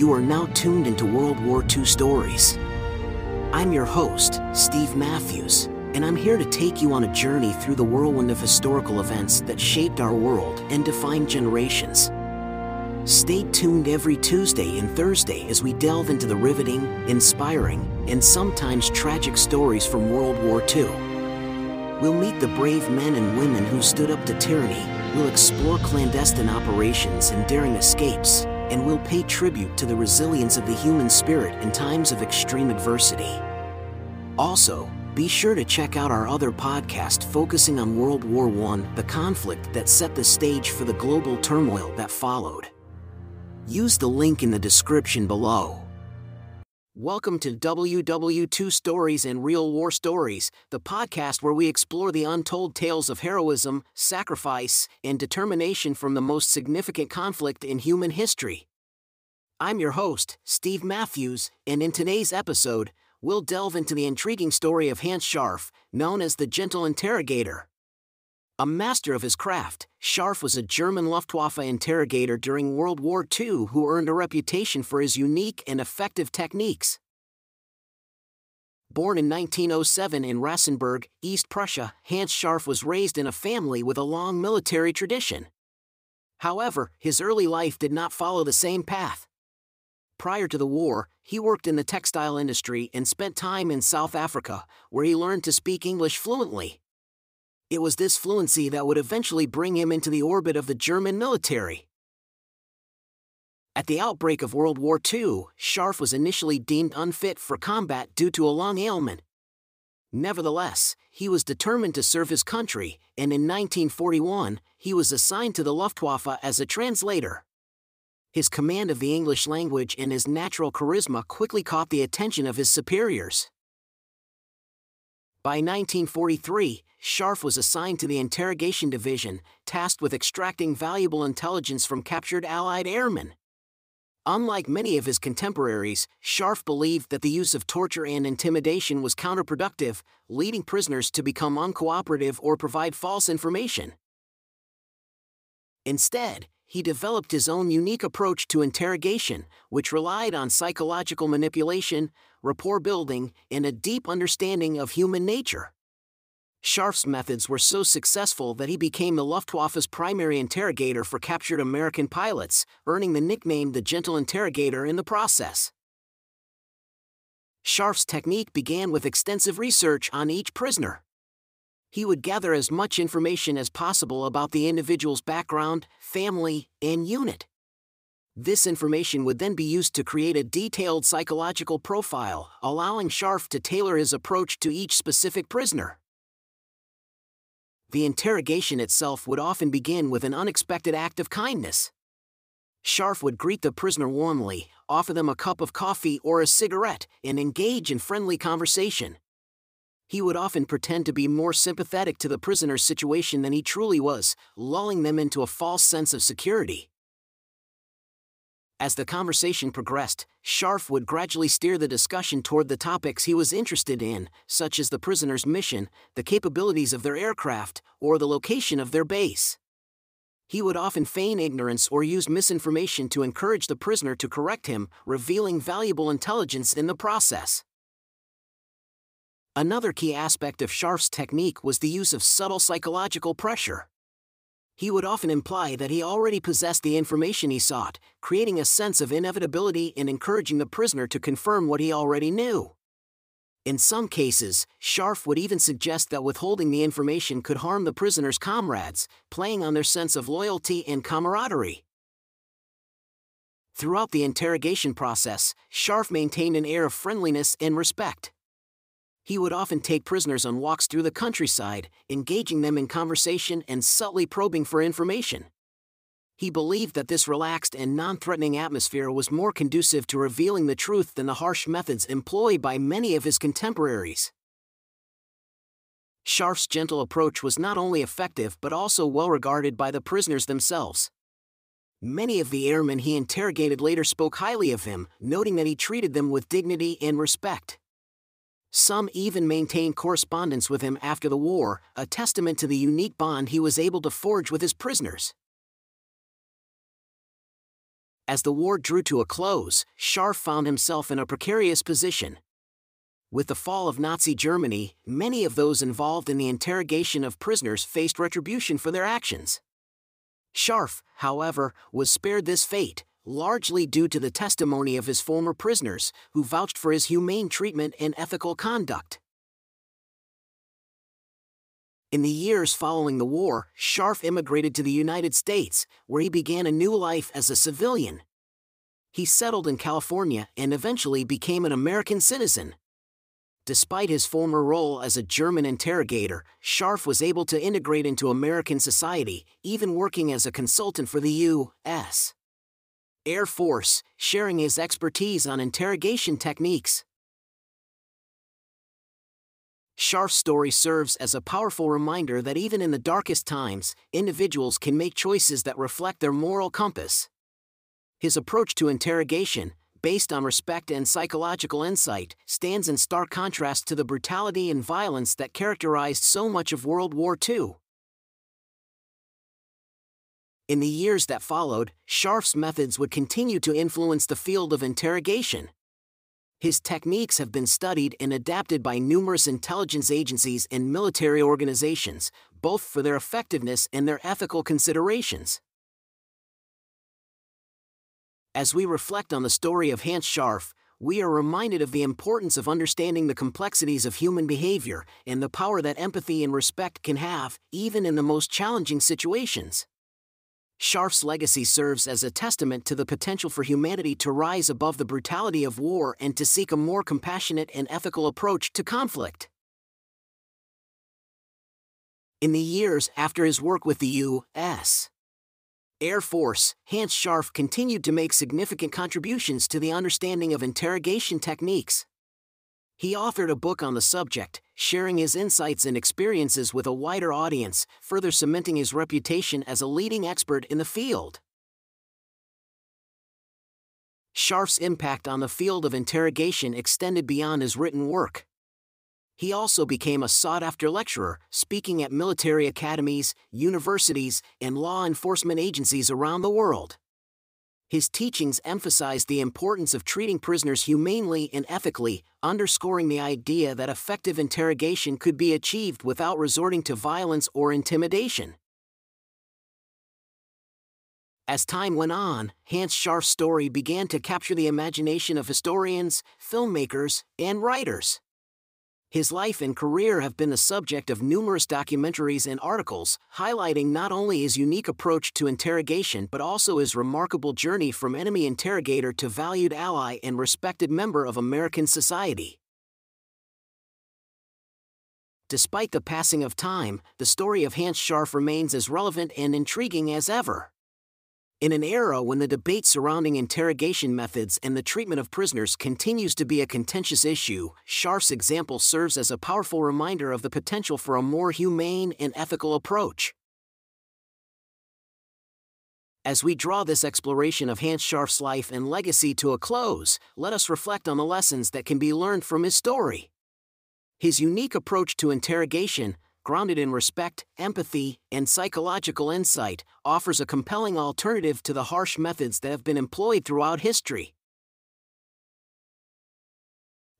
You are now tuned into World War II stories. I'm your host, Steve Matthews, and I'm here to take you on a journey through the whirlwind of historical events that shaped our world and defined generations. Stay tuned every Tuesday and Thursday as we delve into the riveting, inspiring, and sometimes tragic stories from World War II. We'll meet the brave men and women who stood up to tyranny, we'll explore clandestine operations and daring escapes, and we'll pay tribute to the resilience of the human spirit in times of extreme adversity. Also, be sure to check out our other podcast focusing on World War I, the conflict that set the stage for the global turmoil that followed. Use the link in the description below. Welcome to WW2 Stories and Real War Stories, the podcast where we explore the untold tales of heroism, sacrifice, and determination from the most significant conflict in human history. I'm your host, Steve Matthews, and in today's episode, we'll delve into the intriguing story of Hanns Scharff, known as the Gentle Interrogator. A master of his craft, Scharff was a German Luftwaffe interrogator during World War II who earned a reputation for his unique and effective techniques. Born in 1907 in Rastenburg, East Prussia, Hanns Scharff was raised in a family with a long military tradition. However, his early life did not follow the same path. Prior to the war, he worked in the textile industry and spent time in South Africa, where he learned to speak English fluently. It was this fluency that would eventually bring him into the orbit of the German military. At the outbreak of World War II, Scharff was initially deemed unfit for combat due to a lung ailment. Nevertheless, he was determined to serve his country, and in 1941, he was assigned to the Luftwaffe as a translator. His command of the English language and his natural charisma quickly caught the attention of his superiors. By 1943, Scharff was assigned to the Interrogation Division, tasked with extracting valuable intelligence from captured Allied airmen. Unlike many of his contemporaries, Scharff believed that the use of torture and intimidation was counterproductive, leading prisoners to become uncooperative or provide false information. Instead, he developed his own unique approach to interrogation, which relied on psychological manipulation, rapport building, and a deep understanding of human nature. Scharff's methods were so successful that he became the Luftwaffe's primary interrogator for captured American pilots, earning the nickname the Gentle Interrogator in the process. Scharff's technique began with extensive research on each prisoner he would gather as much information as possible about the individual's background, family, and unit. This information would then be used to create a detailed psychological profile, allowing Scharff to tailor his approach to each specific prisoner. The interrogation itself would often begin with an unexpected act of kindness. Scharff would greet the prisoner warmly, offer them a cup of coffee or a cigarette, and engage in friendly conversation he would often pretend to be more sympathetic to the prisoner's situation than he truly was, lulling them into a false sense of security. As the conversation progressed, Scharff would gradually steer the discussion toward the topics he was interested in, such as the prisoner's mission, the capabilities of their aircraft, or the location of their base. He would often feign ignorance or use misinformation to encourage the prisoner to correct him, revealing valuable intelligence in the process. Another key aspect of Scharff's technique was the use of subtle psychological pressure. He would often imply that he already possessed the information he sought, creating a sense of inevitability and encouraging the prisoner to confirm what he already knew. In some cases, Scharff would even suggest that withholding the information could harm the prisoner's comrades, playing on their sense of loyalty and camaraderie. Throughout the interrogation process, Scharff maintained an air of friendliness and respect he would often take prisoners on walks through the countryside, engaging them in conversation and subtly probing for information. He believed that this relaxed and non threatening atmosphere was more conducive to revealing the truth than the harsh methods employed by many of his contemporaries. Scharff's gentle approach was not only effective but also well regarded by the prisoners themselves. Many of the airmen he interrogated later spoke highly of him, noting that he treated them with dignity and respect. Some even maintained correspondence with him after the war, a testament to the unique bond he was able to forge with his prisoners. As the war drew to a close, Scharff found himself in a precarious position. With the fall of Nazi Germany, many of those involved in the interrogation of prisoners faced retribution for their actions. Scharff, however, was spared this fate, largely due to the testimony of his former prisoners, who vouched for his humane treatment and ethical conduct. In the years following the war, Scharff immigrated to the United States, where he began a new life as a civilian. He settled in California and eventually became an American citizen. Despite his former role as a German interrogator, Scharff was able to integrate into American society, even working as a consultant for the U.S. Air Force, sharing his expertise on interrogation techniques. Scharff's story serves as a powerful reminder that even in the darkest times, individuals can make choices that reflect their moral compass. His approach to interrogation, based on respect and psychological insight, stands in stark contrast to the brutality and violence that characterized so much of World War II. In the years that followed, Scharff's methods would continue to influence the field of interrogation. His techniques have been studied and adapted by numerous intelligence agencies and military organizations, both for their effectiveness and their ethical considerations. As we reflect on the story of Hanns Scharff, we are reminded of the importance of understanding the complexities of human behavior and the power that empathy and respect can have, even in the most challenging situations. Scharff's legacy serves as a testament to the potential for humanity to rise above the brutality of war and to seek a more compassionate and ethical approach to conflict. In the years after his work with the U.S. Air Force, Hanns Scharff continued to make significant contributions to the understanding of interrogation techniques. He authored a book on the subject, sharing his insights and experiences with a wider audience, further cementing his reputation as a leading expert in the field. Scharff's impact on the field of interrogation extended beyond his written work. He also became a sought after lecturer, speaking at military academies, universities, and law enforcement agencies around the world. His teachings emphasized the importance of treating prisoners humanely and ethically, underscoring the idea that effective interrogation could be achieved without resorting to violence or intimidation. As time went on, Hanns Scharff's story began to capture the imagination of historians, filmmakers, and writers. His life and career have been the subject of numerous documentaries and articles, highlighting not only his unique approach to interrogation but also his remarkable journey from enemy interrogator to valued ally and respected member of American society. Despite the passing of time, the story of Hanns Scharff remains as relevant and intriguing as ever. In an era when the debate surrounding interrogation methods and the treatment of prisoners continues to be a contentious issue, Scharff's example serves as a powerful reminder of the potential for a more humane and ethical approach. As we draw this exploration of Hanns Scharff's life and legacy to a close, let us reflect on the lessons that can be learned from his story. His unique approach to interrogation, grounded in respect, empathy, and psychological insight, offers a compelling alternative to the harsh methods that have been employed throughout history.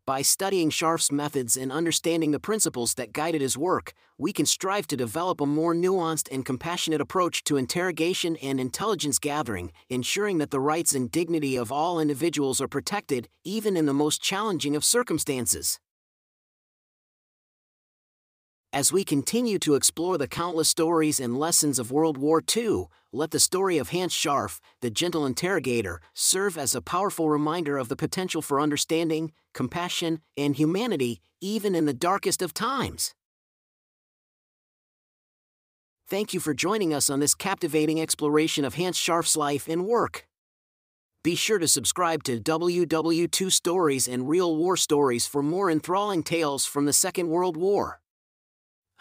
By studying Scharff's methods and understanding the principles that guided his work, we can strive to develop a more nuanced and compassionate approach to interrogation and intelligence gathering, ensuring that the rights and dignity of all individuals are protected, even in the most challenging of circumstances. As we continue to explore the countless stories and lessons of World War II, let the story of Hanns Scharff, the gentle interrogator, serve as a powerful reminder of the potential for understanding, compassion, and humanity, even in the darkest of times. Thank you for joining us on this captivating exploration of Hanns Scharff's life and work. Be sure to subscribe to WW2 Stories and Real War Stories for more enthralling tales from the Second World War.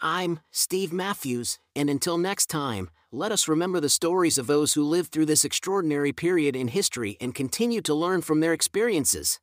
I'm Steve Matthews, and until next time, let us remember the stories of those who lived through this extraordinary period in history and continue to learn from their experiences.